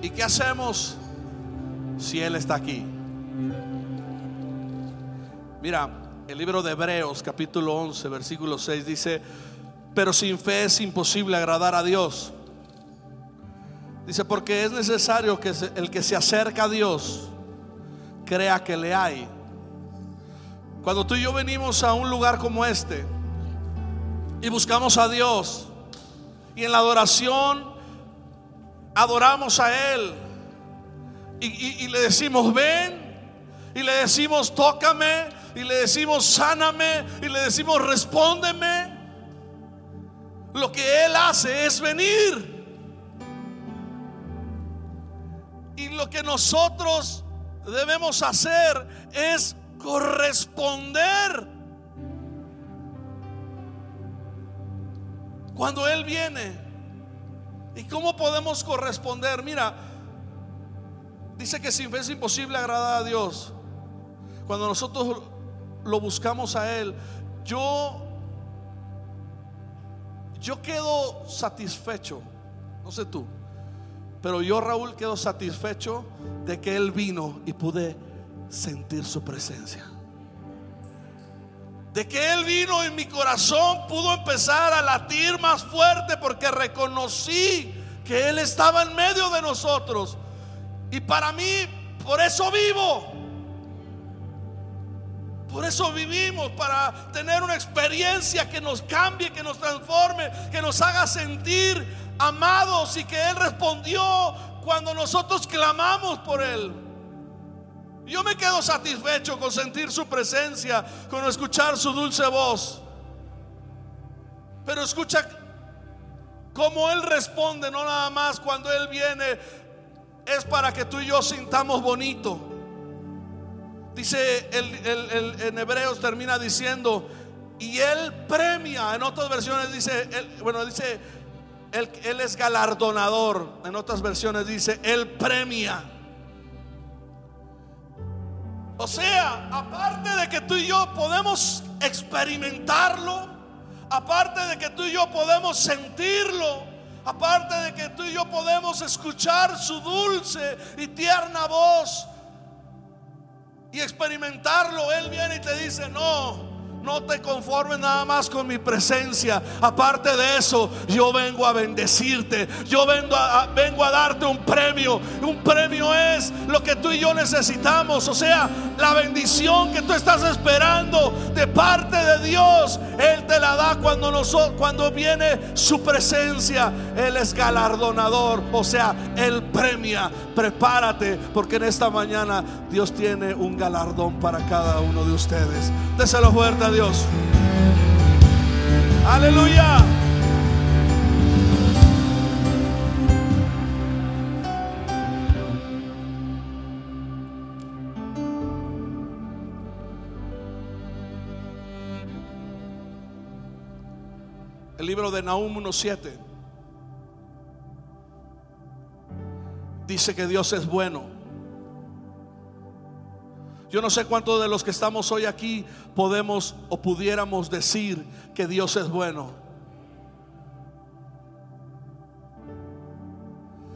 ¿Y qué hacemos si Él está aquí? Mira, el libro de Hebreos capítulo 11, versículo 6 dice, pero sin fe es imposible agradar a Dios. Dice, porque es necesario que el que se acerca a Dios crea que le hay. Cuando tú y yo venimos a un lugar como este y buscamos a Dios y en la adoración adoramos a Él y, le decimos, ven, y le decimos, tócame, y le decimos, sáname, y le decimos, respóndeme. Lo que Él hace es venir. Y lo que nosotros debemos hacer es corresponder. Cuando Él viene. ¿Y cómo podemos corresponder? Mira, dice que fe es imposible agradar a Dios. Cuando nosotros lo buscamos a Él, yo, yo quedo satisfecho. No sé tú. Pero yo, Raúl, quedo satisfecho de que Él vino y pude sentir su presencia. De que Él vino en mi corazón pudo empezar a latir más fuerte porque reconocí que Él estaba en medio de nosotros. Y para mí, por eso vivo. Por eso vivimos, para tener una experiencia que nos cambie, que nos transforme, que nos haga sentir amados y que Él respondió cuando nosotros clamamos por Él. Yo me quedo satisfecho con sentir su presencia, con escuchar su dulce voz. Pero escucha cómo Él responde, no nada más cuando Él viene, es para que tú y yo sintamos bonito. Dice en Hebreos termina diciendo, y Él premia, en otras versiones dice, bueno, dice, él, es galardonador. En otras versiones dice, Él premia. O sea, aparte de que tú y yo podemos experimentarlo, aparte de que tú y yo podemos sentirlo, aparte de que tú y yo podemos escuchar su dulce y tierna voz y experimentarlo, Él viene y te dice, no, no te conformes nada más con mi presencia. Aparte de eso, yo vengo a bendecirte. Yo vengo a, vengo a darte un premio. Un premio es lo que tú y yo necesitamos. O sea, la bendición que tú estás esperando de parte de Dios. Él te la da cuando, nosotros, cuando viene su presencia. Él es galardonador. O sea, Él premia. Prepárate porque en esta mañana Dios tiene un galardón para cada uno de ustedes. Déselo fuerte a Dios. Dios. Aleluya. El libro de Nahum 1.7 dice que Dios es bueno yo no sé cuántos de los que estamos hoy aquí podemos o pudiéramos decir que Dios es bueno.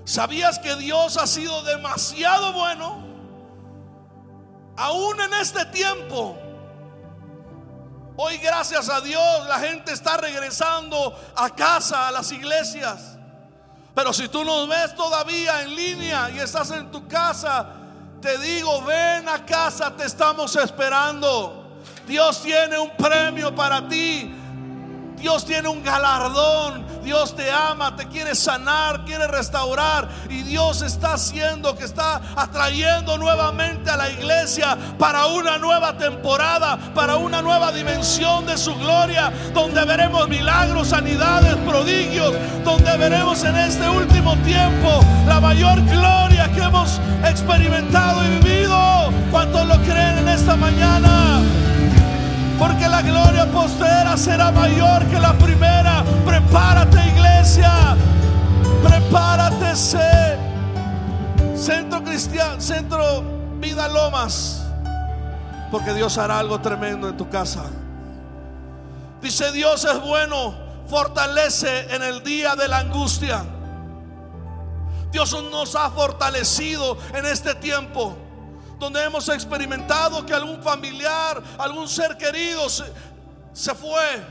¿Sabías que Dios ha sido demasiado bueno? Aún en este tiempo. Hoy gracias a Dios la gente está regresando a casa, a las iglesias. Pero si tú nos ves todavía en línea y estás en tu casa, te digo, ven a casa, te estamos esperando. Dios tiene un premio para ti. Dios tiene un galardón. Dios te ama, te quiere sanar, quiere restaurar. Y Dios está haciendo que está atrayendo nuevamente a la iglesia para una nueva temporada, para una nueva dimensión de su gloria, donde veremos milagros, sanidades, prodigios, donde veremos en este último tiempo la mayor gloria que hemos experimentado y vivido. ¿Cuántos lo creen en esta mañana? Porque la gloria postera será mayor que la primera. Prepárate iglesia, prepárate Centro Cristiano, Centro Vida Lomas, porque Dios hará algo tremendo en tu casa. Dice Dios es bueno, fortalece en el día de la angustia. Dios nos ha fortalecido en este tiempo, donde hemos experimentado que algún familiar, algún ser querido se, se fue,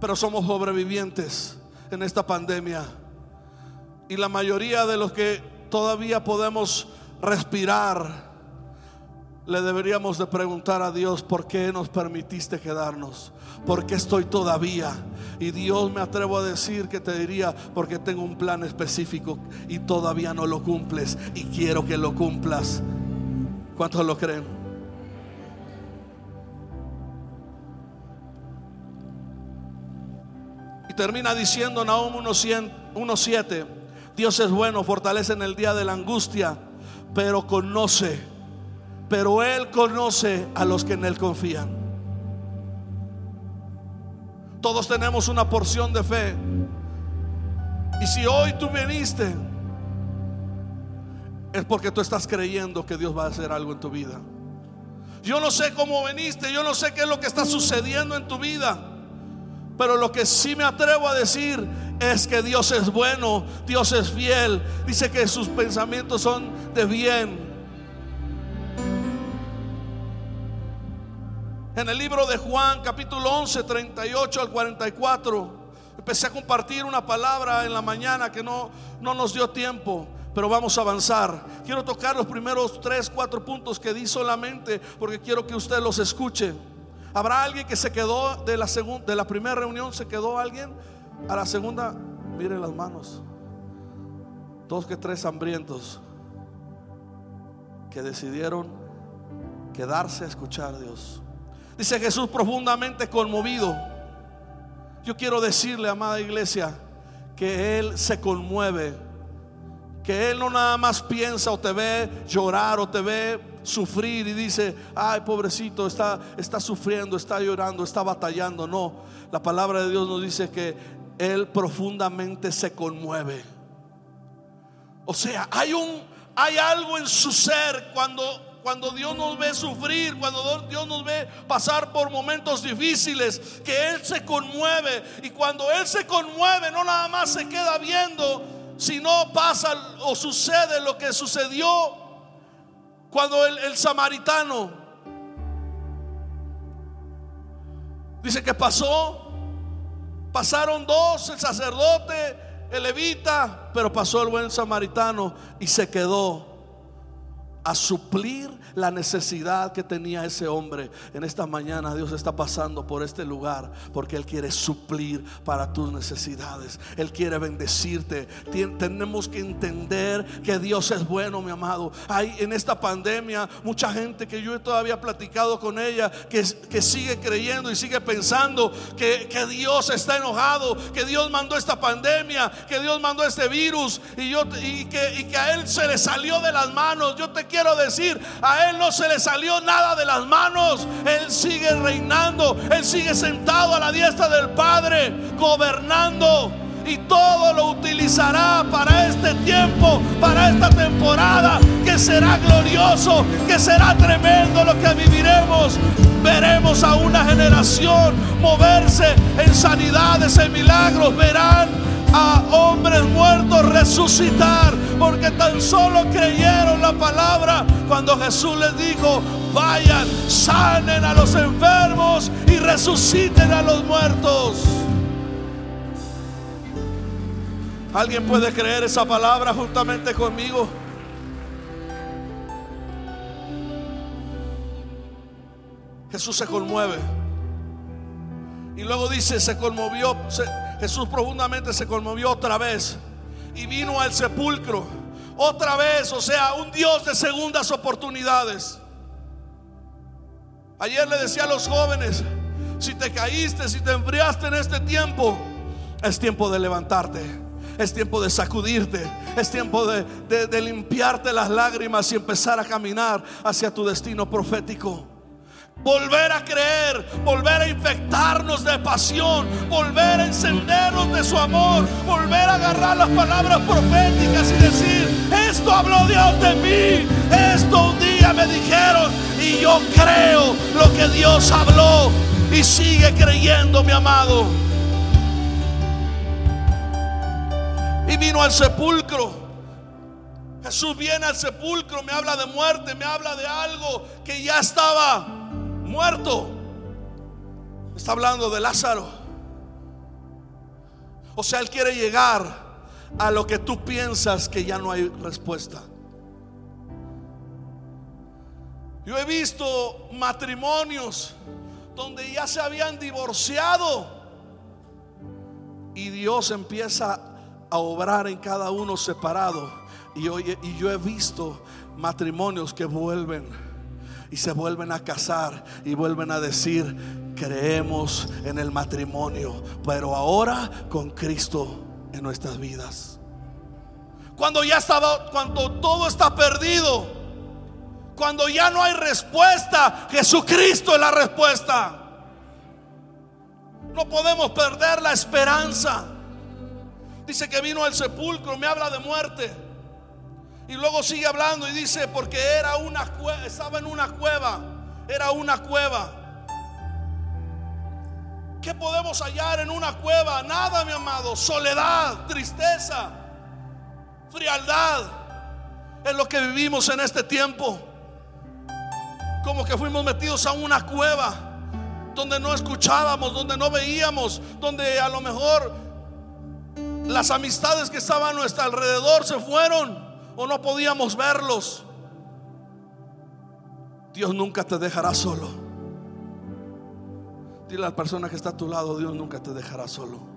pero somos sobrevivientes en esta pandemia. Y la mayoría de los que todavía podemos respirar, le deberíamos de preguntar a Dios por qué nos permitiste quedarnos, por qué estoy todavía. Y Dios me atrevo a decir que te diría, porque tengo un plan específico y todavía no lo cumples y quiero que lo cumplas. ¿Cuántos lo creen? Y termina diciendo Nahum 1.7, Dios es bueno, fortalece en el día de la angustia, pero conoce pero Él conoce a los que en Él confían. Todos tenemos una porción de fe. Y si hoy tú viniste, es porque tú estás creyendo que Dios va a hacer algo en tu vida. Yo no sé cómo viniste, yo no sé qué es lo que está sucediendo en tu vida. Pero lo que sí me atrevo a decir es que Dios es bueno, Dios es fiel. Dice que sus pensamientos son de bien En el libro de Juan, capítulo 11, 38 al 44, empecé a compartir una palabra en la mañana que no, no nos dio tiempo, pero vamos a avanzar. Quiero tocar los primeros 3, 4 puntos que di solamente porque quiero que usted los escuche. ¿Habrá alguien que se quedó de la, de la primera reunión? ¿Se quedó alguien? A la segunda, miren las manos. Dos que tres hambrientos que decidieron quedarse a escuchar a Dios. Dice Jesús profundamente conmovido. Yo quiero decirle, amada iglesia, que Él se conmueve. Que Él no nada más piensa o te ve llorar o te ve sufrir y dice, ay pobrecito, está, está sufriendo, está llorando, está batallando. No, la palabra de Dios nos dice que Él profundamente se conmueve. O sea, hay un, hay algo en su ser cuando cuando Dios nos ve sufrir, cuando Dios nos ve pasar por momentos difíciles, que Él se conmueve. Y cuando Él se conmueve, no nada más se queda viendo, sino pasa o sucede lo que sucedió cuando el, el samaritano dice que pasó, pasaron dos, el sacerdote, el levita, pero pasó el buen samaritano y se quedó a suplir la necesidad que tenía ese hombre. En esta mañana Dios está pasando por este lugar porque Él quiere suplir para tus necesidades. Él quiere bendecirte. tenemos que entender que Dios es bueno, mi amado. Hay en esta pandemia mucha gente que yo he todavía platicado con ella que, que sigue creyendo y sigue pensando que, que Dios está enojado, que Dios mandó esta pandemia, que Dios mandó este virus y, yo, y, que, y que a Él se le salió de las manos. Yo te quiero decir, a Él no se le salió nada de las manos. Él sigue reinando, Él sigue sentado a la diestra del Padre, gobernando. Y todo lo utilizará para este tiempo, para esta temporada, que será glorioso, que será tremendo lo que viviremos. Veremos a una generación moverse en sanidades, en milagros. Verán a hombres muertos resucitar, porque tan solo creyeron la palabra cuando Jesús les dijo, vayan, sanen a los enfermos y resuciten a los muertos. ¿Alguien puede creer esa palabra juntamente conmigo? Jesús se conmueve. Y luego dice, se conmovió, Jesús profundamente se conmovió otra vez y vino al sepulcro. Otra vez, o sea, un Dios de segundas oportunidades. Ayer le decía a los jóvenes, si te caíste, si te enfriaste en este tiempo, es tiempo de levantarte. Es tiempo de sacudirte. Es tiempo de, de limpiarte las lágrimas y empezar a caminar hacia tu destino profético volver a creer, volver a infectarnos de pasión, volver a encendernos de su amor, volver a agarrar las palabras proféticas y decir, esto habló Dios de mí, esto un día me dijeron y yo creo lo que Dios habló y sigue creyendo, mi amado. Y vino al sepulcro Jesús viene al sepulcro, me habla de muerte, me habla de algo que ya estaba muerto. Está hablando de Lázaro. O sea, Él quiere llegar a lo que tú piensas que ya no hay respuesta. Yo he visto matrimonios donde ya se habían divorciado y Dios empieza a obrar en cada uno separado. Y, y yo he visto matrimonios que vuelven y se vuelven a casar y vuelven a decir, creemos en el matrimonio, pero ahora con Cristo en nuestras vidas. Cuando ya estaba, cuando todo está perdido, cuando ya no hay respuesta, Jesucristo es la respuesta. No podemos perder la esperanza. Dice que vino al sepulcro, me habla de muerte. Y luego sigue hablando y dice, porque era una estaba en una cueva, era una cueva. ¿Qué podemos hallar en una cueva? Nada, mi amado. Soledad, tristeza, frialdad. Es lo que vivimos en este tiempo. Como que fuimos metidos a una cueva donde no escuchábamos, donde no veíamos, donde a lo mejor las amistades que estaban a nuestro alrededor se fueron o no podíamos verlos. Dios nunca te dejará solo. Dile a la persona que está a tu lado, Dios nunca te dejará solo.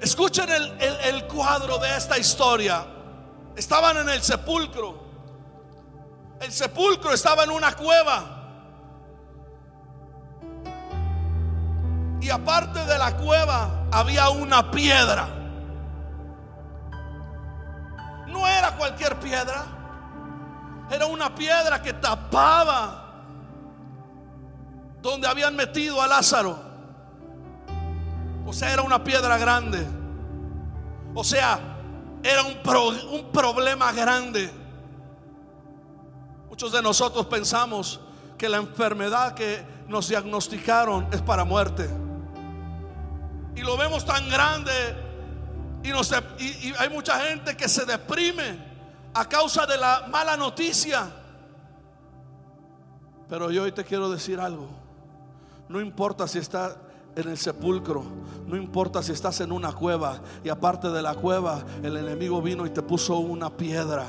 Escuchen el, cuadro de esta historia. Estaban en el sepulcro. El sepulcro estaba en una cueva. Y aparte de la cueva había una piedra. No era cualquier piedra. Era una piedra que tapaba donde habían metido a Lázaro. O sea, era una piedra grande. O sea, era un, problema grande. Muchos de nosotros pensamos que la enfermedad que nos diagnosticaron es para muerte y lo vemos tan grande y, hay mucha gente que se deprime a causa de la mala noticia. Pero yo hoy te quiero decir algo. No importa si estás en el sepulcro, no importa si estás en una cueva y aparte de la cueva el enemigo vino y te puso una piedra.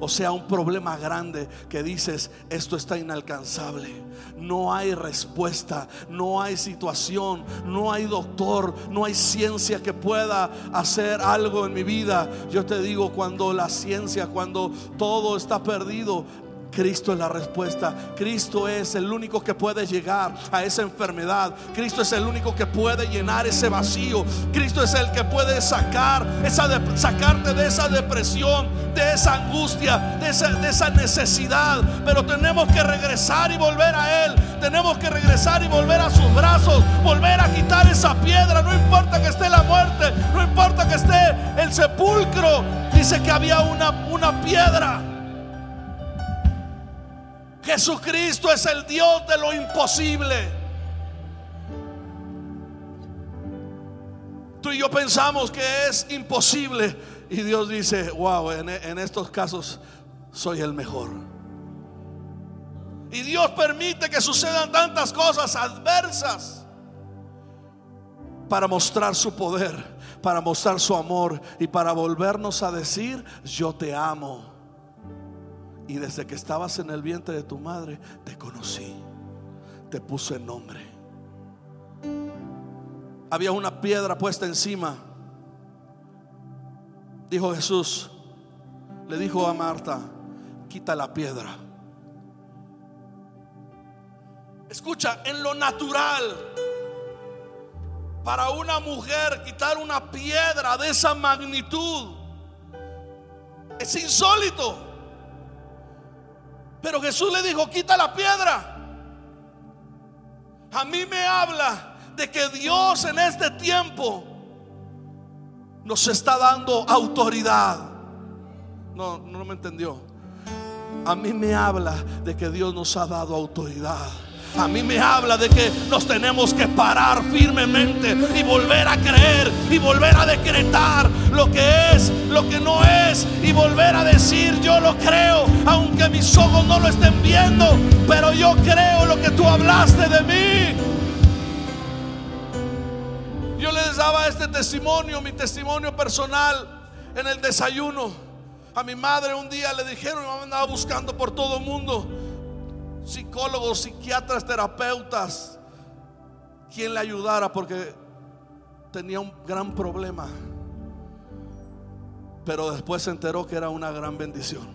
O sea, un problema grande que dices, esto está inalcanzable. No hay respuesta, no hay situación, no hay doctor, no hay ciencia que pueda hacer algo en mi vida. Yo te digo, cuando la ciencia, cuando todo está perdido, Cristo es la respuesta. Cristo es el único que puede llegar a esa enfermedad. Cristo es el único que puede llenar ese vacío. Cristo es el que puede sacar esa sacarte de esa depresión, de esa angustia, de esa, de esa necesidad. Pero tenemos que regresar y volver a Él. Tenemos que regresar y volver a sus brazos. Volver a quitar esa piedra. No importa que esté la muerte. No importa que esté el sepulcro. Dice que había una, una piedra. Jesucristo es el Dios de lo imposible. Tú y yo pensamos que es imposible y Dios dice, wow, en, estos casos soy el mejor. Y Dios permite que sucedan tantas cosas adversas para mostrar su poder, para mostrar su amor y para volvernos a decir, yo te amo. Y desde que estabas en el vientre de tu madre, te conocí. Te puse nombre. Había una piedra puesta encima. Dijo Jesús, le dijo a Marta, quita la piedra. Escucha, en lo natural, para una mujer quitar una piedra de esa magnitud, es insólito. Pero Jesús le dijo, quita la piedra. A mí me habla de que Dios en este tiempo nos está dando autoridad. No, no me entendió. A mí me habla de que Dios nos ha dado autoridad A mí me habla de que nos tenemos que parar firmemente y volver a creer y volver a decretar lo que es, lo que no es y volver a decir yo lo creo, aunque mis ojos no lo estén viendo, pero yo creo lo que tú hablaste de mí. Yo les daba este testimonio, mi testimonio personal en el desayuno. A mi madre un día le dijeron, me andaba buscando por todo el mundo psicólogos, psiquiatras, terapeutas, quien le ayudara porque tenía un gran problema. Pero después se enteró que era una gran bendición.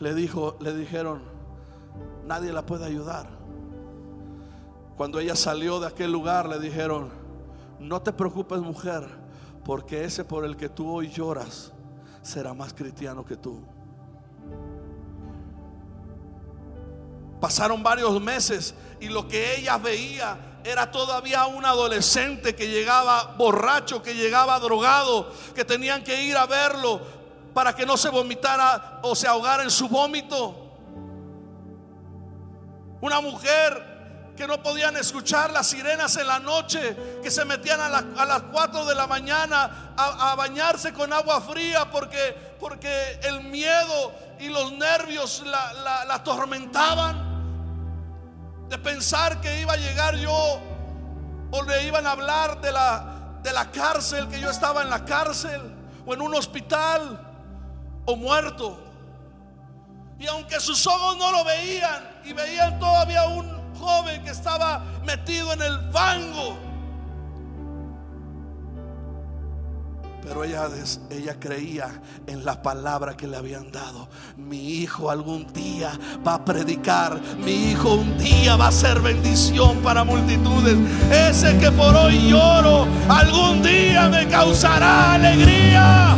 Le dijo, le dijeron, nadie la puede ayudar. Cuando ella salió de aquel lugar le dijeron, no te preocupes mujer, porque ese por el que tú hoy lloras será más cristiano que tú. Pasaron varios meses y lo que ella veía era todavía un adolescente que llegaba borracho, que llegaba drogado, que tenían que ir a verlo para que no se vomitara o se ahogara en su vómito. Una mujer que no podían escuchar las sirenas en la noche, que se metían a, las 4 de la mañana a, bañarse con agua fría porque, porque el miedo y los nervios la, la atormentaban de pensar que iba a llegar yo o le iban a hablar de la, de la cárcel, que yo estaba en la cárcel o en un hospital o muerto. Y aunque sus ojos no lo veían y veían todavía un joven que estaba metido en el fango, Pero ella, ella creía en la palabra que le habían dado. Mi hijo algún día va a predicar. Mi hijo un día va a ser bendición para multitudes. Ese que por hoy lloro, algún día me causará alegría.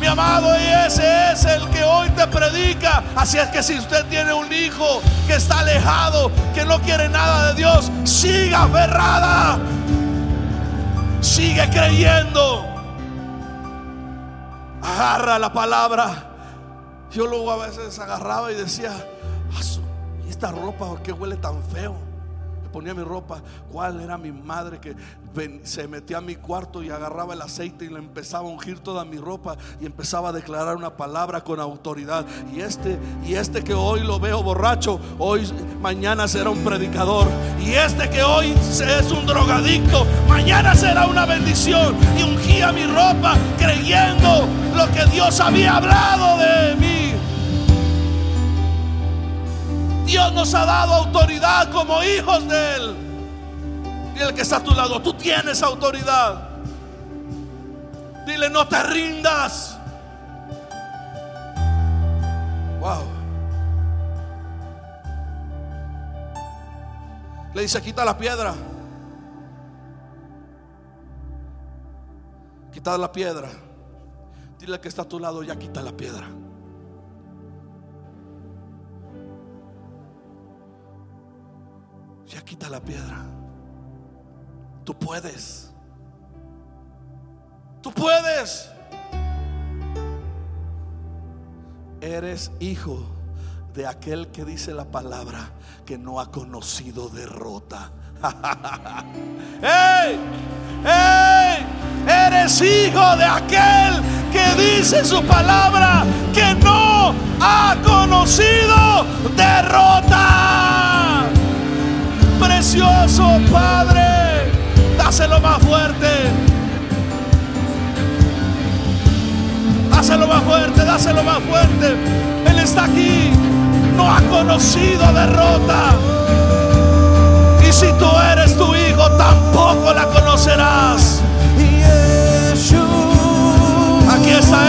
Mi amado, y ese es el que hoy te predica. Así es que si usted tiene un hijo que está alejado, que no quiere nada de Dios, siga aferrada Sigue creyendo. Agarra la palabra. Yo luego a veces agarraba y decía, ¿y esta ropa qué huele tan feo? Ponía mi ropa. ¿Cuál era mi madre que se metía a mi cuarto y agarraba el aceite y le empezaba a ungir toda mi ropa y empezaba a declarar una palabra con autoridad? Y este, y este que hoy lo veo borracho, hoy, mañana será un predicador. Y este que hoy es un drogadicto, mañana será una bendición. Y ungía mi ropa creyendo lo que Dios había hablado de mí. Dios nos ha dado autoridad como hijos de Él. Dile que está a tu lado, tú tienes autoridad. Dile, no te rindas. Wow. Le dice, quita la piedra. Quita la piedra. Dile que está a tu lado, ya quita la piedra. Ya quita la piedra. Tú puedes. Tú puedes. Eres hijo de aquel que dice la palabra que no ha conocido derrota. ¡Hey! ¡Hey! Eres hijo de aquel que dice su palabra que no ha conocido derrota precioso Padre. Dáselo más fuerte. Dáselo más fuerte, dáselo más fuerte. Él está aquí. No ha conocido derrota. Y si tú eres tu hijo, tampoco la conocerás. Aquí está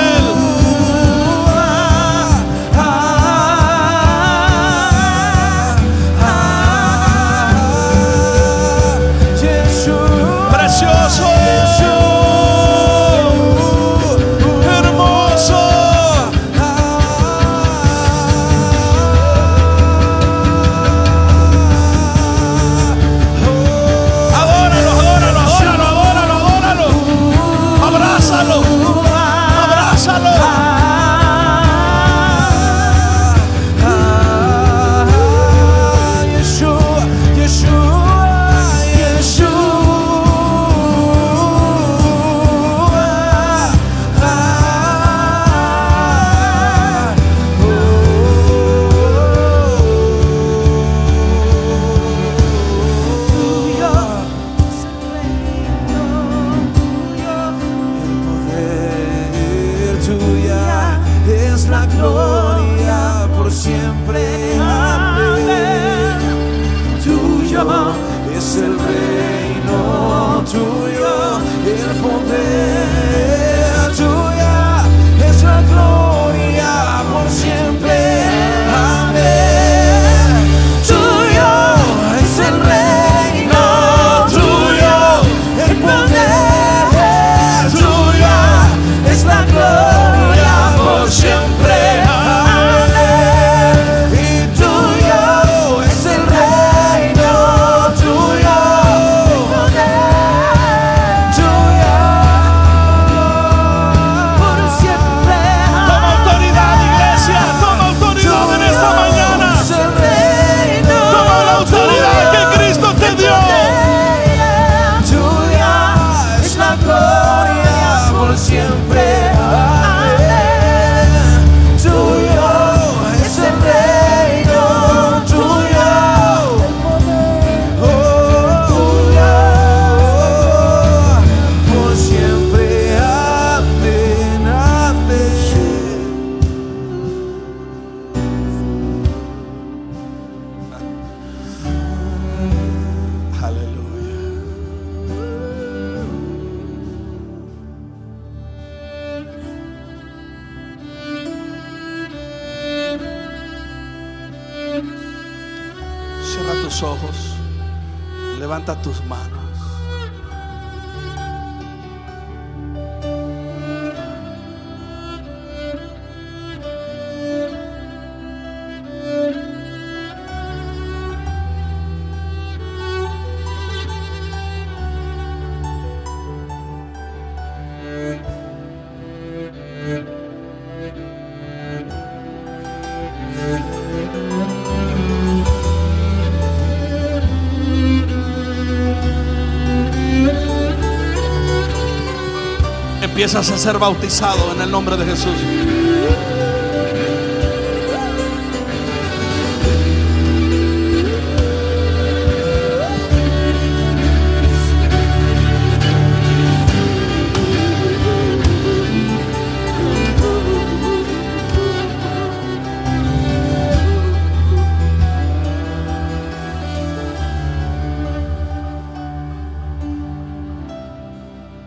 a ser bautizado en el nombre de Jesús.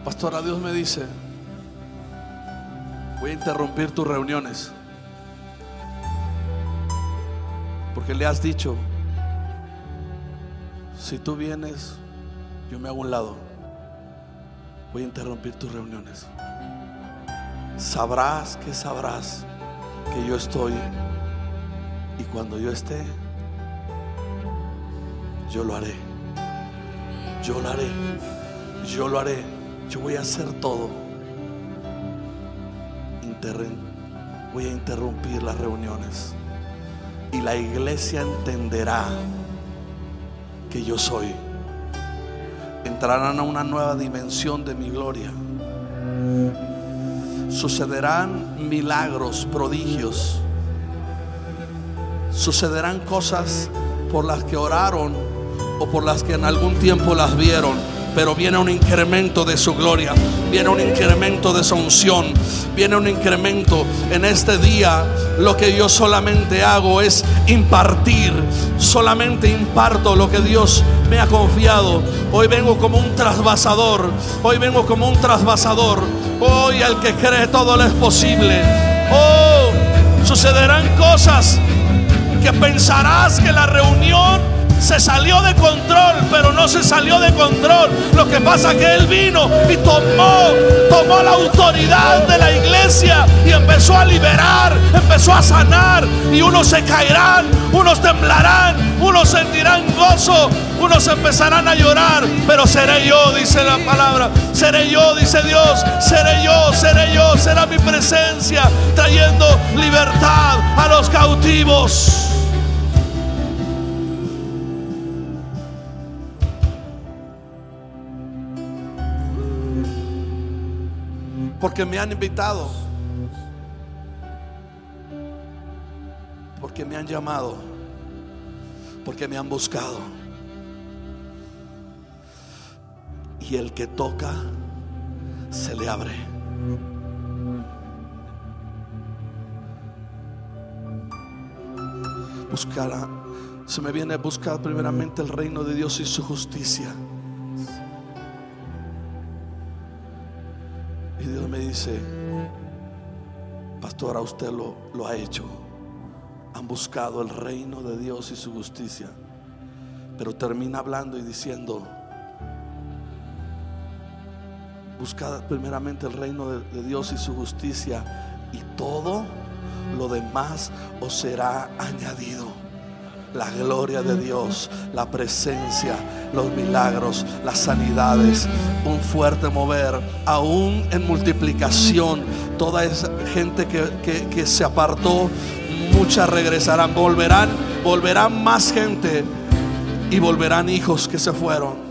Pastora, Dios me dice, voy a interrumpir tus reuniones. Porque le has dicho, si tú vienes, yo me hago un lado. Voy a interrumpir tus reuniones. Sabrás que sabrás que yo estoy. Y cuando yo esté, yo lo haré. Yo lo haré. Yo lo haré. Yo voy a hacer todo. Voy a interrumpir las reuniones. Y la iglesia entenderá que yo soy. Entrarán a una nueva dimensión de mi gloria. Sucederán milagros, prodigios. Sucederán cosas por las que oraron o por las que en algún tiempo las vieron pero viene un incremento de su gloria, viene un incremento de su unción, viene un incremento. En este día lo que yo solamente hago es impartir, solamente imparto lo que Dios me ha confiado. Hoy vengo como un trasvasador, hoy vengo como un trasvasador. Hoy al que cree todo le es posible. Oh, sucederán cosas que pensarás que la reunión se salió de control, pero no se salió de control. Lo que pasa es que Él vino y tomó, tomó la autoridad de la iglesia y empezó a liberar, empezó a sanar. Y unos se caerán, unos temblarán, unos sentirán gozo, unos empezarán a llorar. Pero seré yo, dice la palabra. Seré yo, dice Dios. Seré yo, seré yo. Será mi presencia trayendo libertad a los cautivos. Porque me han invitado. Porque me han llamado. Porque me han buscado. Y el que toca, se le abre. Buscará. Se me viene a buscar primeramente el reino de Dios y su justicia. Y Dios me dice, pastora, usted lo, ha hecho. Han buscado el reino de Dios y su justicia. Pero termina hablando y diciendo, buscad primeramente el reino de Dios y su justicia y todo lo demás os será añadido la gloria de Dios, la presencia, los milagros, las sanidades, un fuerte mover, aún en multiplicación. Toda esa gente que, se apartó, muchas regresarán, volverán, volverán más gente y volverán hijos que se fueron.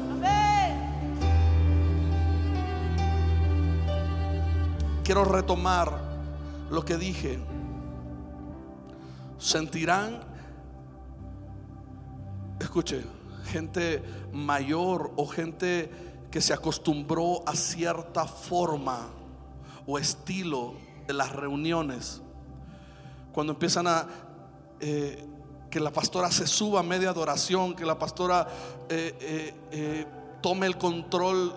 Quiero retomar lo que dije. Sentirán escuche, gente mayor o gente que se acostumbró a cierta forma o estilo de las reuniones, cuando empiezan a eh, que la pastora se suba a media adoración, que la pastora eh, eh, tome el control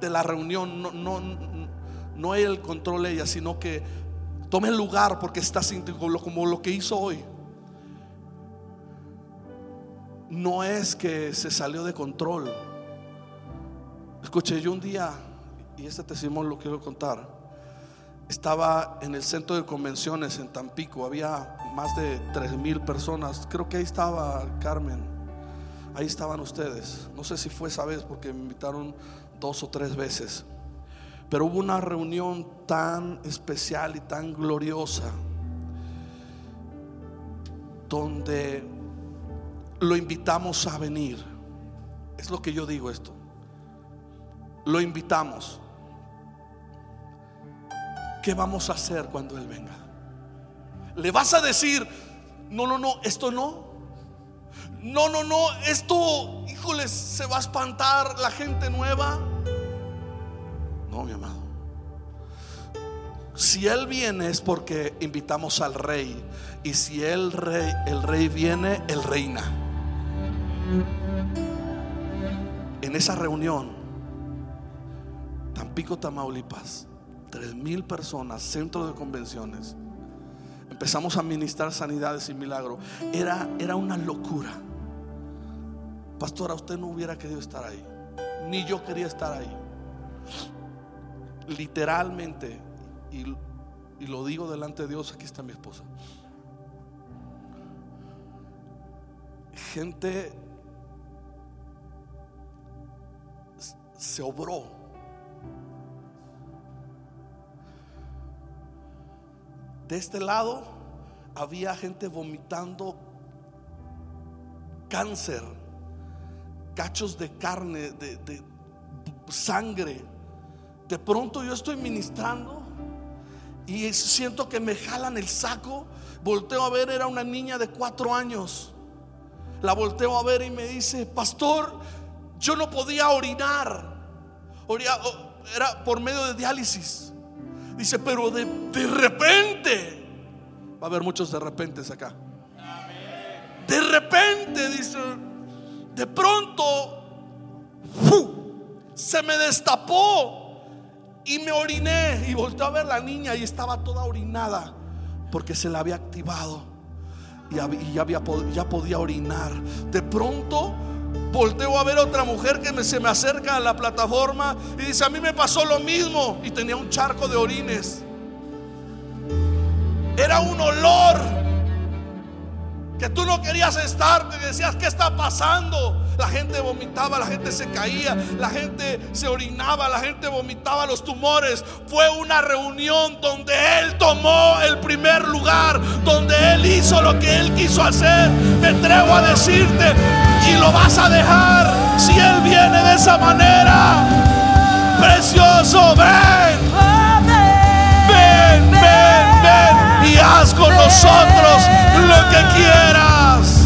de la reunión, no, no, no el control ella, sino que tome el lugar porque está como lo que hizo hoy. No es que se salió de control. Escuché, yo un día, y este testimonio lo quiero contar, estaba en el centro de convenciones en Tampico, había más de tres mil personas, creo que ahí estaba Carmen, ahí estaban ustedes, no sé si fue esa vez porque me invitaron dos o tres veces, pero hubo una reunión tan especial y tan gloriosa donde lo invitamos a venir. Es lo que yo digo esto. Lo invitamos. ¿Qué vamos a hacer cuando Él venga? ¿Le vas a decir, no, no, no, esto no? No, no, no, esto, híjoles, se va a espantar la gente nueva. No, mi amado. Si Él viene es porque invitamos al rey. Y si el rey, el rey viene, Él reina. En esa reunión, Tampico, Tamaulipas, tres mil personas, centro de convenciones, empezamos a ministrar sanidades y milagros. Era, era una locura. Pastora, usted no hubiera querido estar ahí, ni yo quería estar ahí. Literalmente, y lo digo delante de Dios, aquí está mi esposa. Gente se obró. De este lado había gente vomitando cáncer, cachos de carne, de, sangre. De pronto yo estoy ministrando y siento que me jalan el saco. Volteo a ver, era una niña de cuatro años. La volteo a ver y me dice, pastor, yo no podía orinar. Era por medio de diálisis. Dice, pero de, repente, va a haber muchos de repente acá. De repente, dice, de pronto, se me destapó y me oriné. Y volteé a ver la niña y estaba toda orinada porque se la había activado y, ya, había, ya podía orinar. De pronto volteo a ver a otra mujer que se me acerca a la plataforma y dice, a mí me pasó lo mismo y tenía un charco de orines. Era un olor que tú no querías estar, que decías, ¿qué está pasando? La gente vomitaba, la gente se caía, la gente se orinaba, la gente vomitaba los tumores. Fue una reunión donde Él tomó el primer lugar, donde Él hizo lo que Él quiso hacer. Me atrevo a decirte, y lo vas a dejar si Él viene de esa manera. Precioso. Ven, haz con nosotros lo que quieras.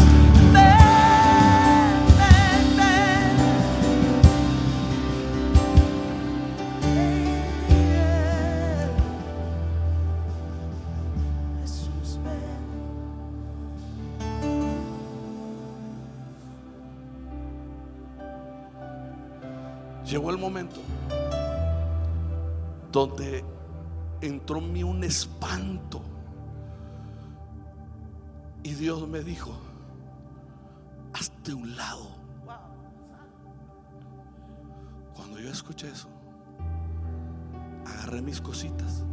Llegó el momento donde entró en mí un espanto. Y Dios me dijo, hazte un lado. Cuando yo escuché eso, agarré mis cositas,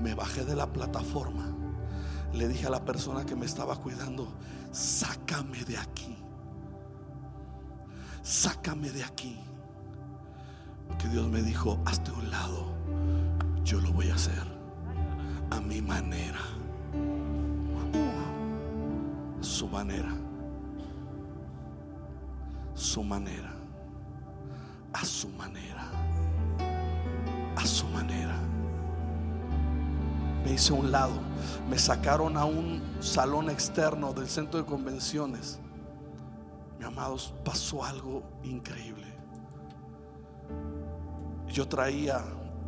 me bajé de la plataforma, le dije a la persona que me estaba cuidando, sácame de aquí, sácame de aquí que Dios me dijo, hazte un lado, yo lo voy a hacer a mi manera, su manera, su manera, a su manera, a su manera. Me hice a un lado, me sacaron a un salón externo del centro de convenciones. Mi amados, pasó algo increíble. Yo traía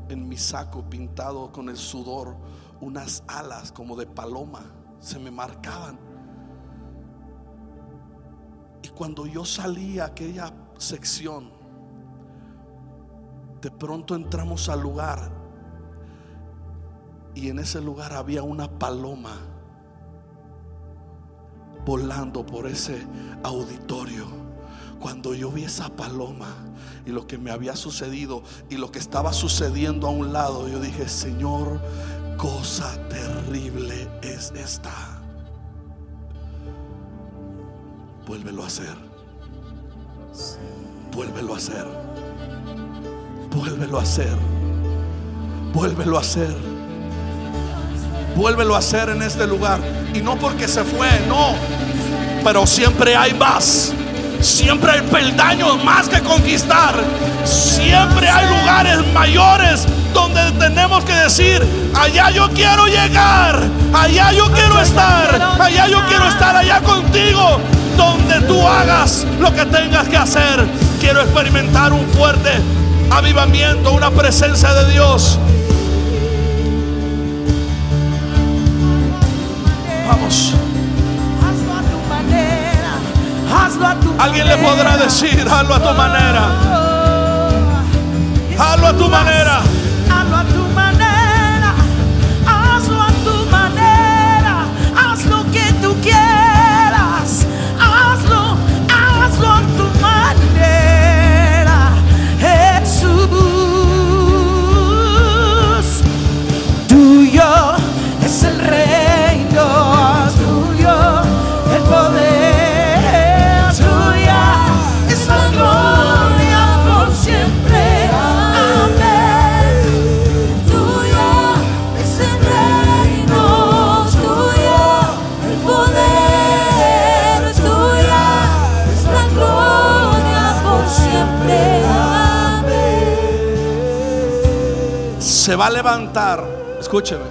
en mi saco pintado con el sudor unas alas como de paloma, se me marcaban. Y cuando yo salí a aquella sección, de pronto entramos al lugar y en ese lugar había una paloma volando por ese auditorio, cuando yo vi esa paloma y lo que me había sucedido y lo que estaba sucediendo a un lado, yo dije, Señor, cosa terrible es esta. Vuélvelo a hacer. Vuélvelo a hacer. Vuélvelo a hacer. Vuélvelo a hacer. Vuélvelo a hacer en este lugar. Y no porque se fue, no. Pero siempre hay más. Siempre hay peldaños más que conquistar. Siempre hay lugares mayores donde tenemos que decir, allá yo quiero llegar, allá yo quiero estar, allá yo quiero estar allá contigo, donde tú hagas lo que tengas que hacer. Quiero experimentar un fuerte avivamiento, una presencia de Dios. Vamos. Hazlo a tu manera. Hazlo a tu Alguien le podrá decir, hazlo a tu manera. Hazlo a tu manera. Va a levantar, escúcheme.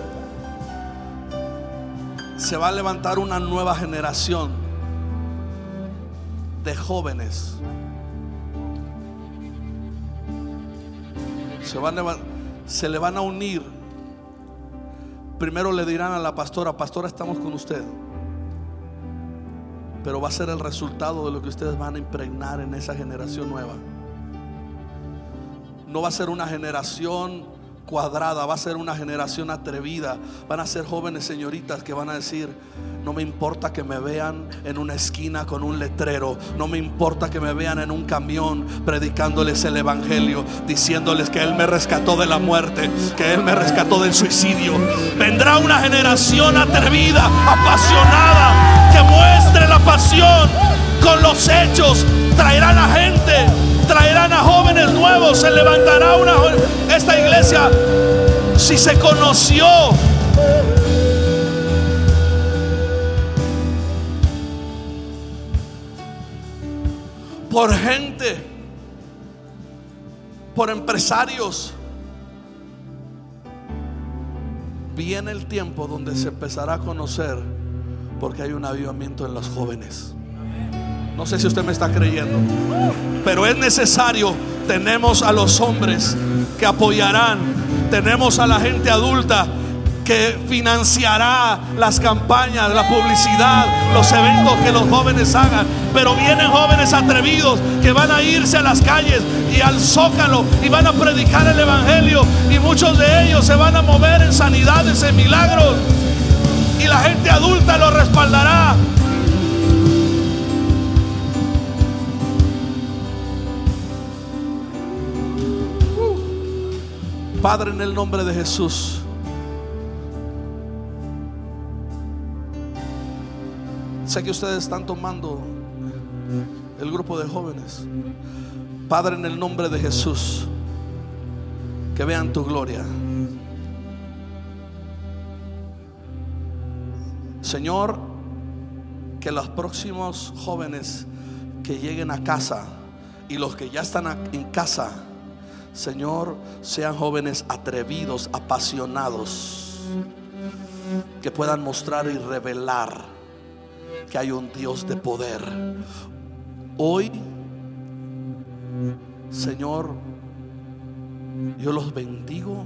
Se va a levantar una nueva generación de jóvenes. Se, van a se le van a unir. Primero le dirán a la pastora, pastora, estamos con usted. Pero va a ser el resultado de lo que ustedes van a impregnar en esa generación nueva. No va a ser una generación va a ser una generación atrevida. Van a ser jóvenes señoritas que van a decir, no me importa que me vean en una esquina con un letrero, no me importa que me vean en un camión predicándoles el Evangelio, diciéndoles que Él me rescató de la muerte, que Él me rescató del suicidio. Vendrá una generación atrevida, apasionada, que muestre la pasión con los hechos, traerán a gente, traerán a jóvenes nuevos, se levantará una esta iglesia si se conoció por gente, por empresarios. Viene el tiempo donde se empezará a conocer porque hay un avivamiento en los jóvenes. No sé si usted me está creyendo, pero es necesario. Tenemos a los hombres que apoyarán, tenemos a la gente adulta que financiará las campañas, la publicidad, los eventos que los jóvenes hagan. Pero vienen jóvenes atrevidos que van a irse a las calles y al zócalo y van a predicar el evangelio y muchos de ellos se van a mover en sanidades, en milagros y la gente adulta lo respaldará. Padre, en el nombre de Jesús. Sé que ustedes están tomando el grupo de jóvenes. Padre, en el nombre de Jesús, que vean tu gloria. Señor, que los próximos jóvenes que lleguen a casa y los que ya están en casa, Señor, sean jóvenes atrevidos, apasionados, que puedan mostrar y revelar que hay un Dios de poder. Hoy, Señor, yo los bendigo.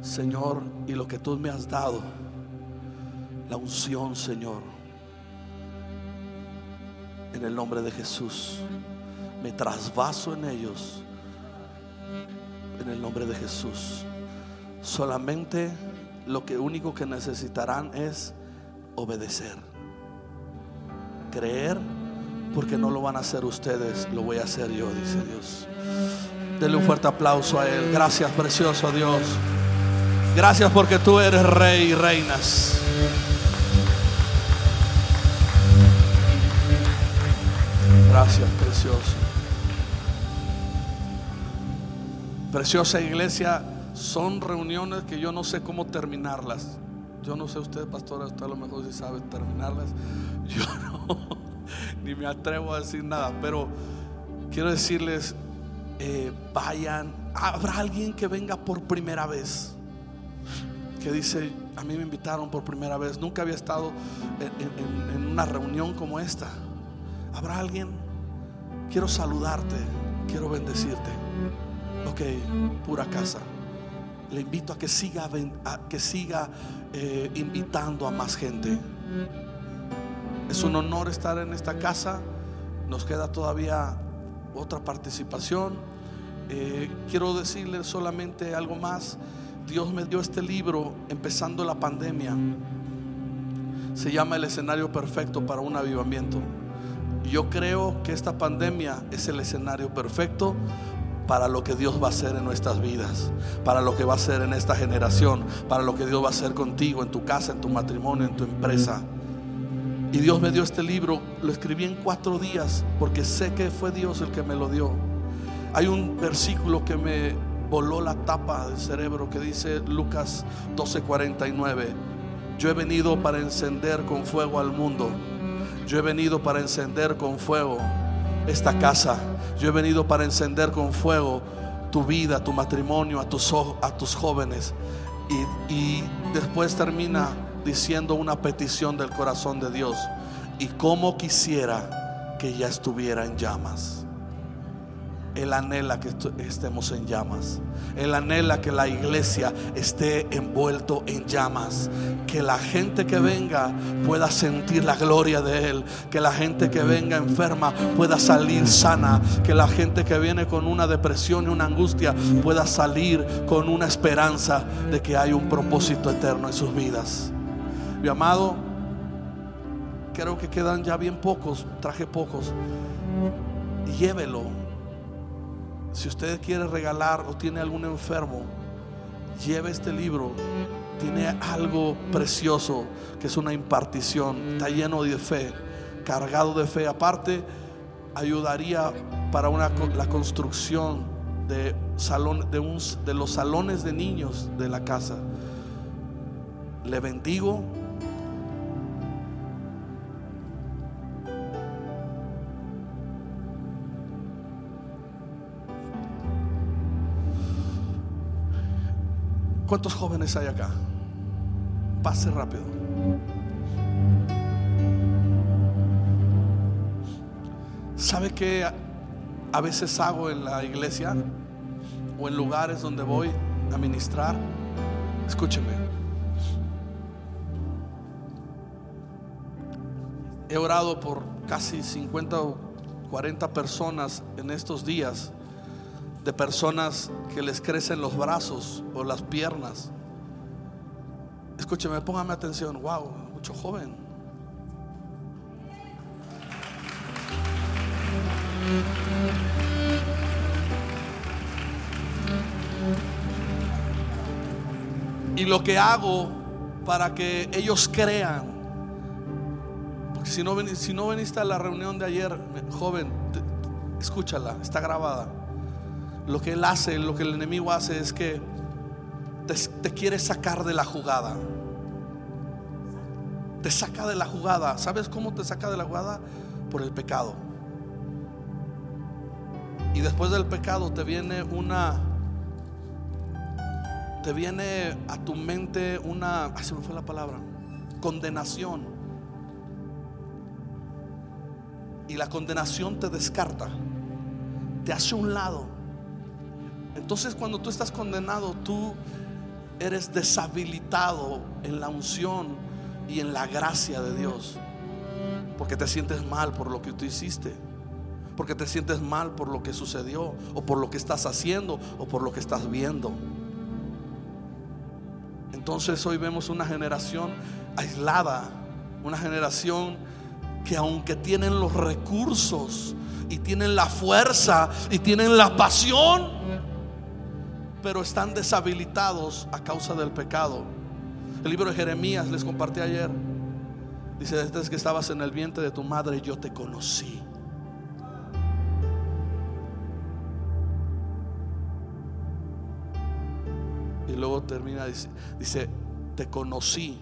Señor, y lo que tú me has dado, la unción, Señor, en el nombre de Jesús, me trasvaso en ellos, en el nombre de Jesús. Solamente lo que único que necesitarán es obedecer. Creer porque no lo van a hacer ustedes, lo voy a hacer yo, dice Dios. Denle un fuerte aplauso a Él. Gracias, precioso Dios. Gracias porque tú eres rey y reinas. Gracias, precioso. Preciosa iglesia, son reuniones que yo no sé cómo terminarlas. Yo no sé usted, pastora, usted a lo mejor sí sabe terminarlas. Yo no, ni me atrevo a decir nada, pero quiero decirles, eh, vayan, habrá alguien que venga por primera vez, que dice, a mí me invitaron por primera vez, nunca había estado en, en una reunión como esta. ¿Habrá alguien? Quiero saludarte, quiero bendecirte. Ok, pura casa. Le invito a que siga, que siga eh, invitando a más gente. Es un honor estar en esta casa. Nos queda todavía otra participación. Eh, quiero decirles solamente algo más. Dios me dio este libro empezando la pandemia. Se llama El escenario perfecto para un avivamiento. Yo creo que esta pandemia es el escenario perfecto para lo que Dios va a hacer en nuestras vidas, para lo que va a hacer en esta generación, para lo que Dios va a hacer contigo, en tu casa, en tu matrimonio, en tu empresa. Y Dios me dio este libro, lo escribí en cuatro días, porque sé que fue Dios el que me lo dio. Hay un versículo que me voló la tapa del cerebro que dice Lucas 12:49, yo he venido para encender con fuego al mundo yo he venido para encender con fuego esta casa. Yo he venido para encender con fuego tu vida, tu matrimonio, a tus, a tus jóvenes. Y, y después termina diciendo una petición del corazón de Dios. Y como quisiera que ya estuviera en llamas. Él anhela que estemos en llamas. Él anhela que la iglesia esté envuelto en llamas. Que la gente que venga pueda sentir la gloria de Él. Que la gente que venga enferma pueda salir sana. Que la gente que viene con una depresión y una angustia pueda salir con una esperanza de que hay un propósito eterno en sus vidas. Mi amado, creo que quedan ya bien pocos. Traje pocos. Llévelo si usted quiere regalar o tiene algún enfermo, lleve este libro. Tiene algo precioso que es una impartición. Está lleno de fe, cargado de fe. Aparte, ayudaría para una, la construcción de, salón, de, un, de los salones de niños de la casa. Le bendigo ¿Cuántos jóvenes hay acá? Pase rápido. ¿Sabe qué a veces hago en la iglesia o en lugares donde voy a ministrar? Escúcheme. He orado por casi 50 o 40 personas en estos días de personas que les crecen los brazos o las piernas. Escúcheme, póngame atención. Wow, mucho joven. Y lo que hago para que ellos crean, porque si no, si no veniste a la reunión de ayer, joven, escúchala, está grabada lo que él hace, lo que el enemigo hace es que te, quiere sacar de la jugada. Te saca de la jugada. ¿Sabes cómo te saca de la jugada? Por el pecado. Y después del pecado te viene una te viene a tu mente una, ay, se me fue la palabra, condenación. Y la condenación te descarta, te hace un lado. Entonces cuando tú estás condenado, tú eres deshabilitado en la unción y en la gracia de Dios. Porque te sientes mal por lo que tú hiciste. Porque te sientes mal por lo que sucedió. O por lo que estás haciendo. O por lo que estás viendo. Entonces hoy vemos una generación aislada. Una generación que aunque tienen los recursos y tienen la fuerza y tienen la pasión, pero están deshabilitados a causa del pecado. El libro de Jeremías les compartí ayer. Dice, desde que estabas en el vientre de tu madre yo te conocí. Y luego termina, dice, te conocí,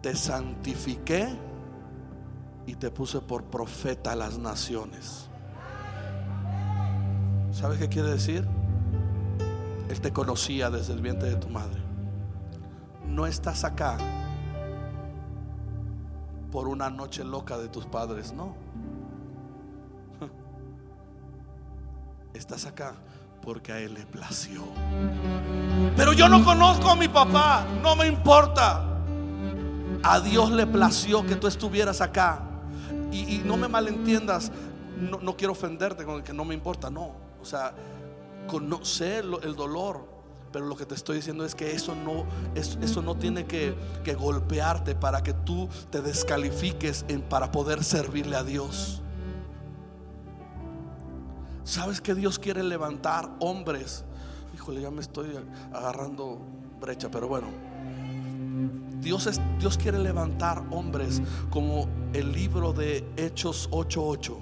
te santifiqué y te puse por profeta a las naciones. ¿Sabes qué quiere decir? Él te conocía desde el vientre de tu madre. No estás acá por una noche loca de tus padres, no. Estás acá porque a Él le plació. Pero yo no conozco a mi papá, no me importa. A Dios le plació que tú estuvieras acá. Y, no me malentiendas, no, no, quiero ofenderte con el que no me importa, no. O sea, conocer el dolor. Pero lo que te estoy diciendo es que eso no, eso, no tiene que, que, golpearte para que tú te descalifiques para poder servirle a Dios. ¿Sabes que Dios quiere levantar hombres? Híjole, ya me estoy agarrando brecha, pero bueno. Dios, es, Dios quiere levantar hombres como el libro de Hechos 8:8.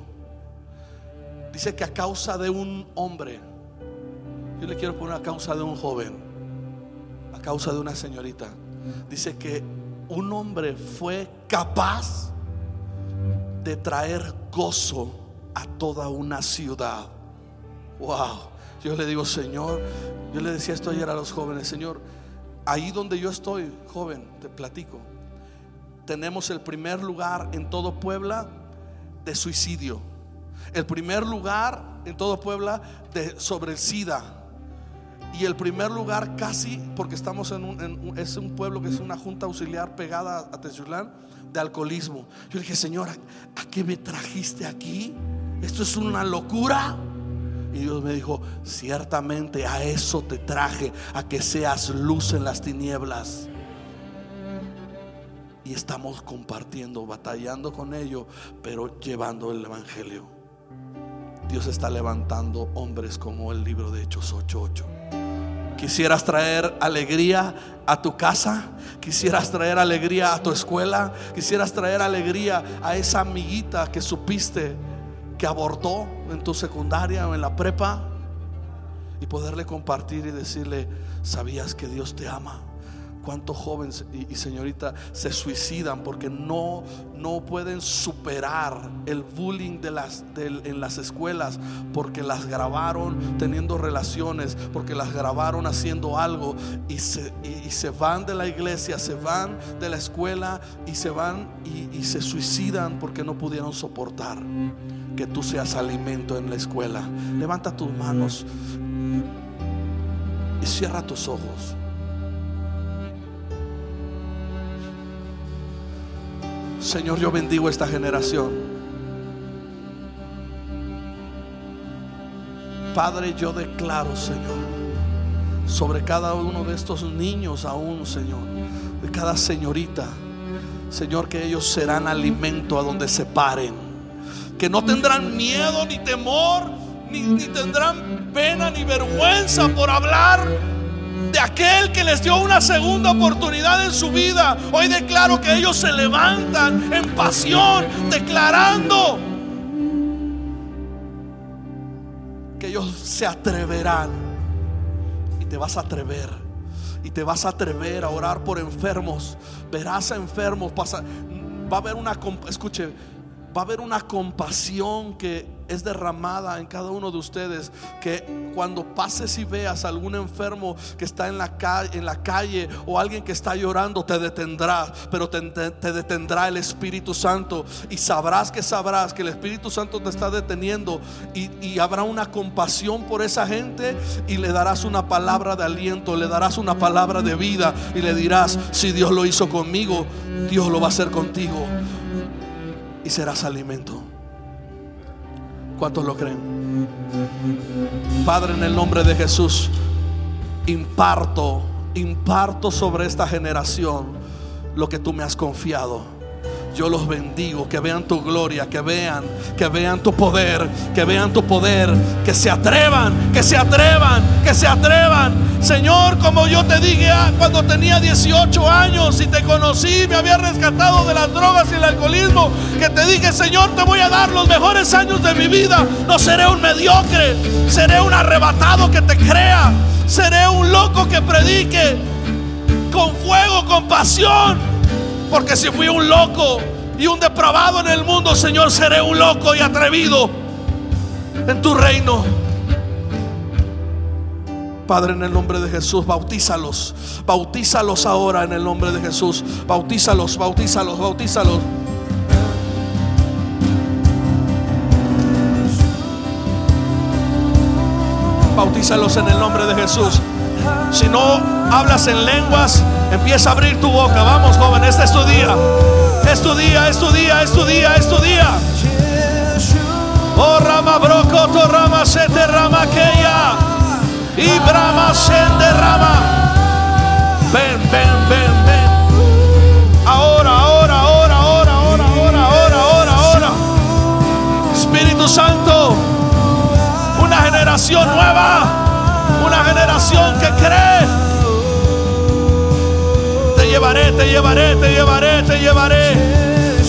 Dice que a causa de un hombre, yo le quiero poner a causa de un joven, a causa de una señorita. Dice que un hombre fue capaz de traer gozo a toda una ciudad. Wow. Yo le digo, Señor, yo le decía esto ayer a los jóvenes, Señor, ahí donde yo estoy, joven, te platico, tenemos el primer lugar en todo Puebla de suicidio. El primer lugar en todo Puebla de sobre el SIDA. Y el primer lugar casi, porque estamos en un, es un pueblo que es una junta auxiliar pegada a Tezulán, de alcoholismo. Yo le dije, Señor, ¿a qué me trajiste aquí? Esto es una locura. Y Dios me dijo, ciertamente a eso te traje, a que seas luz en las tinieblas. Y estamos compartiendo, batallando con ello, pero llevando el Evangelio. Dios está levantando hombres como el libro de Hechos 8:8. Quisieras traer alegría a tu casa, quisieras traer alegría a tu escuela, quisieras traer alegría a esa amiguita que supiste que abortó en tu secundaria o en la prepa y poderle compartir y decirle, ¿sabías que Dios te ama? ¿Cuántos jóvenes y, señorita se suicidan porque no, no pueden superar el bullying en las escuelas? Porque las grabaron teniendo relaciones, porque las grabaron haciendo algo y se, y, se van de la iglesia, se van de la escuela y se van y se suicidan porque no pudieron soportar que tú seas alimento en la escuela. Levanta tus manos y cierra tus ojos. Señor, yo bendigo esta generación. Padre, yo declaro, Señor, sobre cada uno de estos niños aún, Señor, de cada señorita, Señor, que ellos serán alimento a donde se paren que no tendrán miedo ni temor, ni, tendrán pena ni vergüenza por hablar de aquel que les dio una segunda oportunidad en su vida. Hoy declaro que ellos se levantan en pasión, declarando que ellos se atreverán. Y te vas a atrever. Y te vas a atrever a orar por enfermos. Verás a enfermos. Pasa, va a haber una... Escuche, va a haber una compasión que es derramada en cada uno de ustedes. Que cuando pases y veas a algún enfermo que está en la calle, en la calle o alguien que está llorando, te detendrá, pero te, detendrá el Espíritu Santo y sabrás que sabrás que el Espíritu Santo te está deteniendo y, y habrá una compasión por esa gente y le darás una palabra de aliento, le darás una palabra de vida y le dirás, si Dios lo hizo conmigo, Dios lo va a hacer contigo y serás alimento. ¿Cuántos lo creen? Padre, en el nombre de Jesús, imparto, imparto sobre esta generación lo que tú me has confiado. Yo los bendigo, que vean tu gloria, que vean, que vean tu poder, que vean tu poder, que se atrevan, que se atrevan, que se atrevan. Señor, como yo te dije ah, cuando tenía 18 años y te conocí, me había rescatado de las drogas y el alcoholismo, que te dije, Señor, te voy a dar los mejores años de mi vida. No seré un mediocre, seré un arrebatado que te crea, seré un loco que predique con fuego, con pasión porque si fui un loco y un depravado en el mundo, Señor, seré un loco y atrevido en tu reino. Padre, en el nombre de Jesús, bautízalos. Bautízalos ahora en el nombre de Jesús. Bautízalos, bautízalos, bautízalos. Bautízalos en el nombre de Jesús. Si no hablas en lenguas, empieza a abrir tu boca. Vamos, joven, este es tu día. Es tu día, es tu día, es tu día, es tu día. Oh, rama brocoto, rama sete, rama aquella. Y brama de rama. Ven, ven, ven, ven. Ahora, ahora, ahora, ahora, ahora, ahora, ahora, ahora, ahora. Espíritu Santo, una generación nueva una generación que cree. Te llevaré, te llevaré, te llevaré, te llevaré.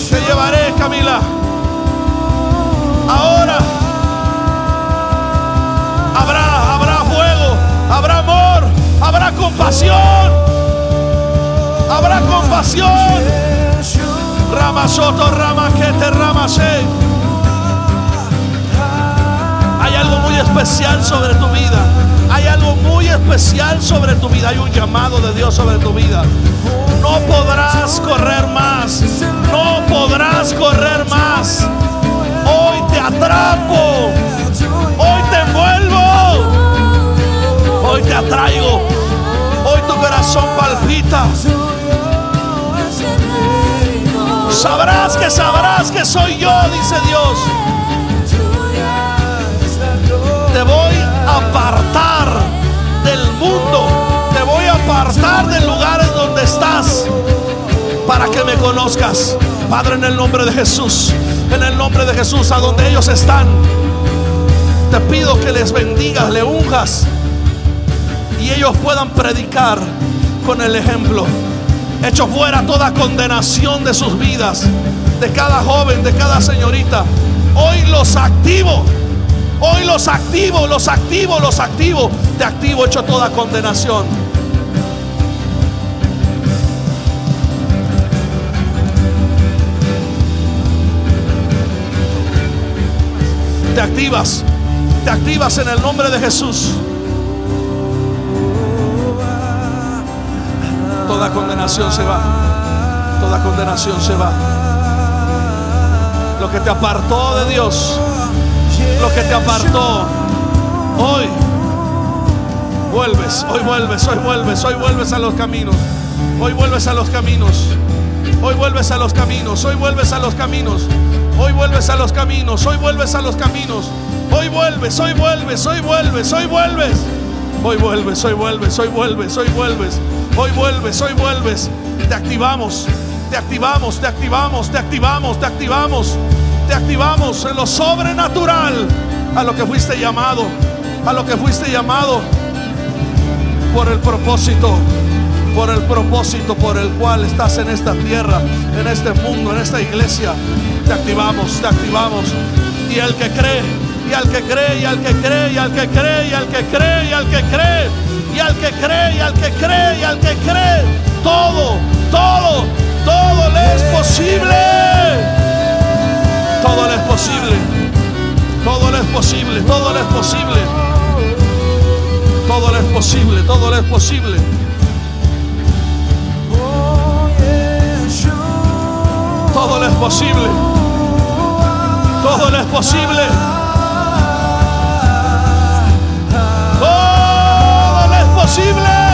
Te llevaré, Camila. Ahora habrá, habrá fuego, habrá amor, habrá compasión. Habrá compasión. Ramasoto, rama que te ramase. Hay algo muy especial sobre tu vida. Hay algo muy especial sobre tu vida. Hay un llamado de Dios sobre tu vida. No podrás correr más. No podrás correr más. Hoy te atrapo. Hoy te envuelvo. Hoy te atraigo. Hoy tu corazón palpita. Sabrás que sabrás que soy yo, dice Dios. Te voy a apartar para que me conozcas. Padre, en el nombre de Jesús, en el nombre de Jesús, a donde ellos están, te pido que les bendigas, le unjas y ellos puedan predicar con el ejemplo. Hecho fuera toda condenación de sus vidas, de cada joven, de cada señorita. Hoy los activo Hoy los activo, los activo, los activo. Te activo hecho toda condenación. Te activas, te activas en el nombre de Jesús. Toda condenación se va. Toda condenación se va. Lo que te apartó de Dios lo que te apartó. Hoy vuelves, hoy vuelves, hoy vuelves, hoy vuelves a los caminos. Hoy vuelves a los caminos. Hoy vuelves a los caminos. Hoy vuelves a los caminos. Hoy vuelves a los caminos. Hoy vuelves a los caminos. Hoy vuelves, hoy vuelves, hoy vuelves, hoy vuelves. Hoy vuelves, hoy vuelves, hoy vuelves, hoy vuelves. Hoy vuelves, hoy vuelves. Te activamos, te activamos, te activamos, te activamos, te activamos te activamos en lo sobrenatural a lo que fuiste llamado, a lo que fuiste llamado por el propósito, por el propósito por el cual estás en esta tierra, en este mundo, en esta iglesia. Te activamos, te activamos. Y el que cree, y al que cree, y al que cree, y al que cree, y al que cree, y al que cree, y al que cree, y al que cree, y al que cree, todo, todo, todo le es posible. Todo le es posible. Todo le es posible. Todo le es posible. Todo le es posible. Todo le es posible. Todo le es posible. Todo le es posible. Todo le es posible.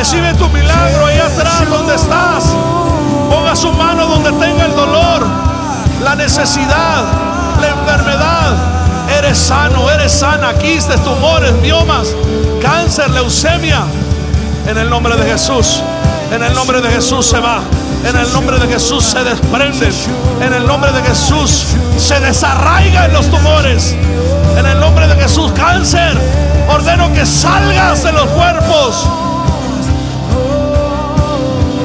Recibe tu milagro ahí atrás donde estás. Ponga su mano donde tenga el dolor. necesidad, la enfermedad. Eres sano, eres sana. Quistes, tumores, miomas, cáncer, leucemia. En el nombre de Jesús. En el nombre de Jesús se va. En el nombre de Jesús se desprenden. En el nombre de Jesús se desarraigan los tumores. En el nombre de Jesús, cáncer. Ordeno que salgas de los cuerpos.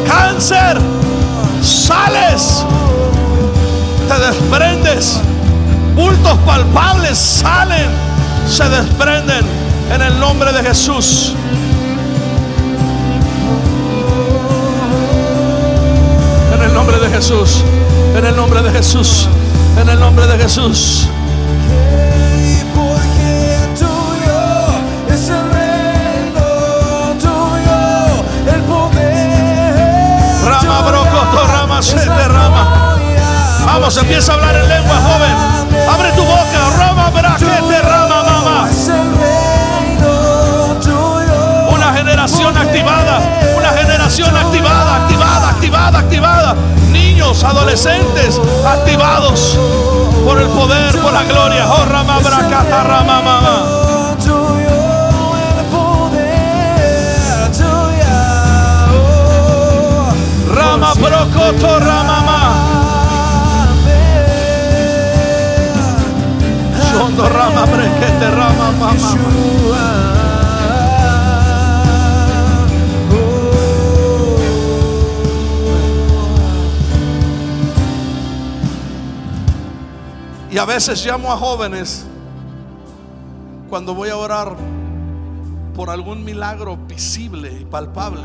Cáncer. Sales. Te desprendes. Bultos palpables salen. Se desprenden. En el nombre de Jesús. En el nombre de Jesús. En el nombre de Jesús. En el nombre de Jesús. Rama, brocoto, rama, se derrama. Vamos, empieza a hablar en lengua, joven. Activada. Niños, adolescentes, activados por el poder, por la gloria. Oh, rama, bracata, rama, oh, Rama, brocoto, rama, mamá. Shondo, rama, brequete, rama, mamá. Y a veces llamo a jóvenes cuando voy a orar por algún milagro visible y palpable.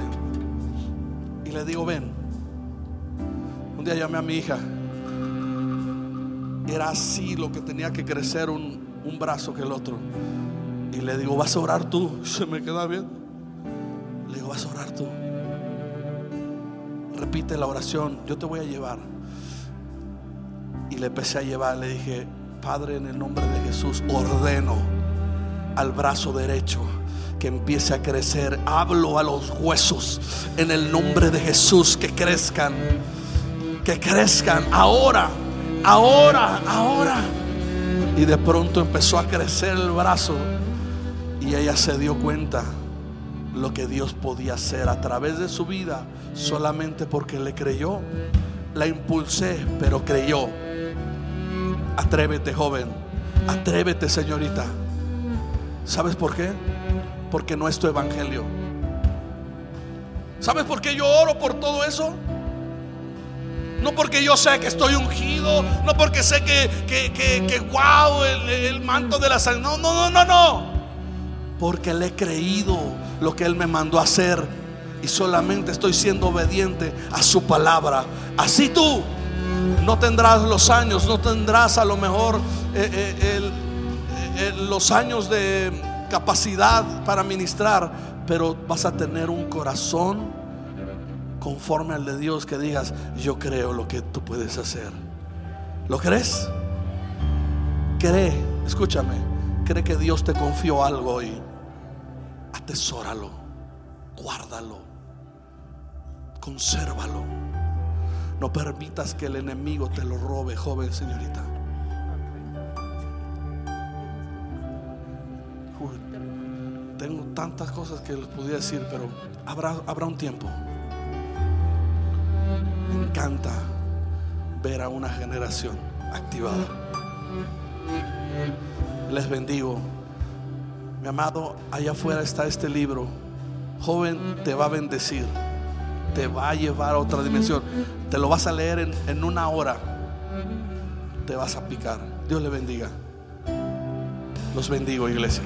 Y le digo, ven. Un día llamé a mi hija. Era así lo que tenía que crecer un, un brazo que el otro. Y le digo, ¿vas a orar tú? Se me queda bien. Le digo, ¿vas a orar tú? Repite la oración, yo te voy a llevar. Y le empecé a llevar, le dije, Padre, en el nombre de Jesús, ordeno al brazo derecho que empiece a crecer. Hablo a los huesos en el nombre de Jesús que crezcan. Que crezcan ahora, ahora, ahora. Y de pronto empezó a crecer el brazo y ella se dio cuenta lo que Dios podía hacer a través de su vida solamente porque le creyó. La impulsé, pero creyó. Atrévete, joven. Atrévete, señorita. ¿Sabes por qué? Porque no es tu evangelio. ¿Sabes por qué yo oro por todo eso? No porque yo sé que estoy ungido, no porque sé que, que, que, que wow, el, el manto de la sangre. No, no, no, no, no. Porque le he creído lo que Él me mandó a hacer y solamente estoy siendo obediente a su palabra. Así tú no tendrás los años, no tendrás a lo mejor eh, eh, eh, los años de capacidad para ministrar, pero vas a tener un corazón conforme al de Dios que digas, yo creo lo que tú puedes hacer. ¿Lo crees? Cree, escúchame, cree que Dios te confió algo hoy. Atesóralo, guárdalo, consérvalo. No permitas que el enemigo te lo robe, joven señorita. Tengo tantas cosas que les pudiera decir, pero habrá, habrá un tiempo. Me encanta ver a una generación activada. Les bendigo. Mi amado, allá afuera está este libro. Joven, te va a bendecir. Te va a llevar a otra dimensión. Te lo vas a leer en, en una hora. Te vas a picar. Dios le bendiga. Los bendigo, iglesia.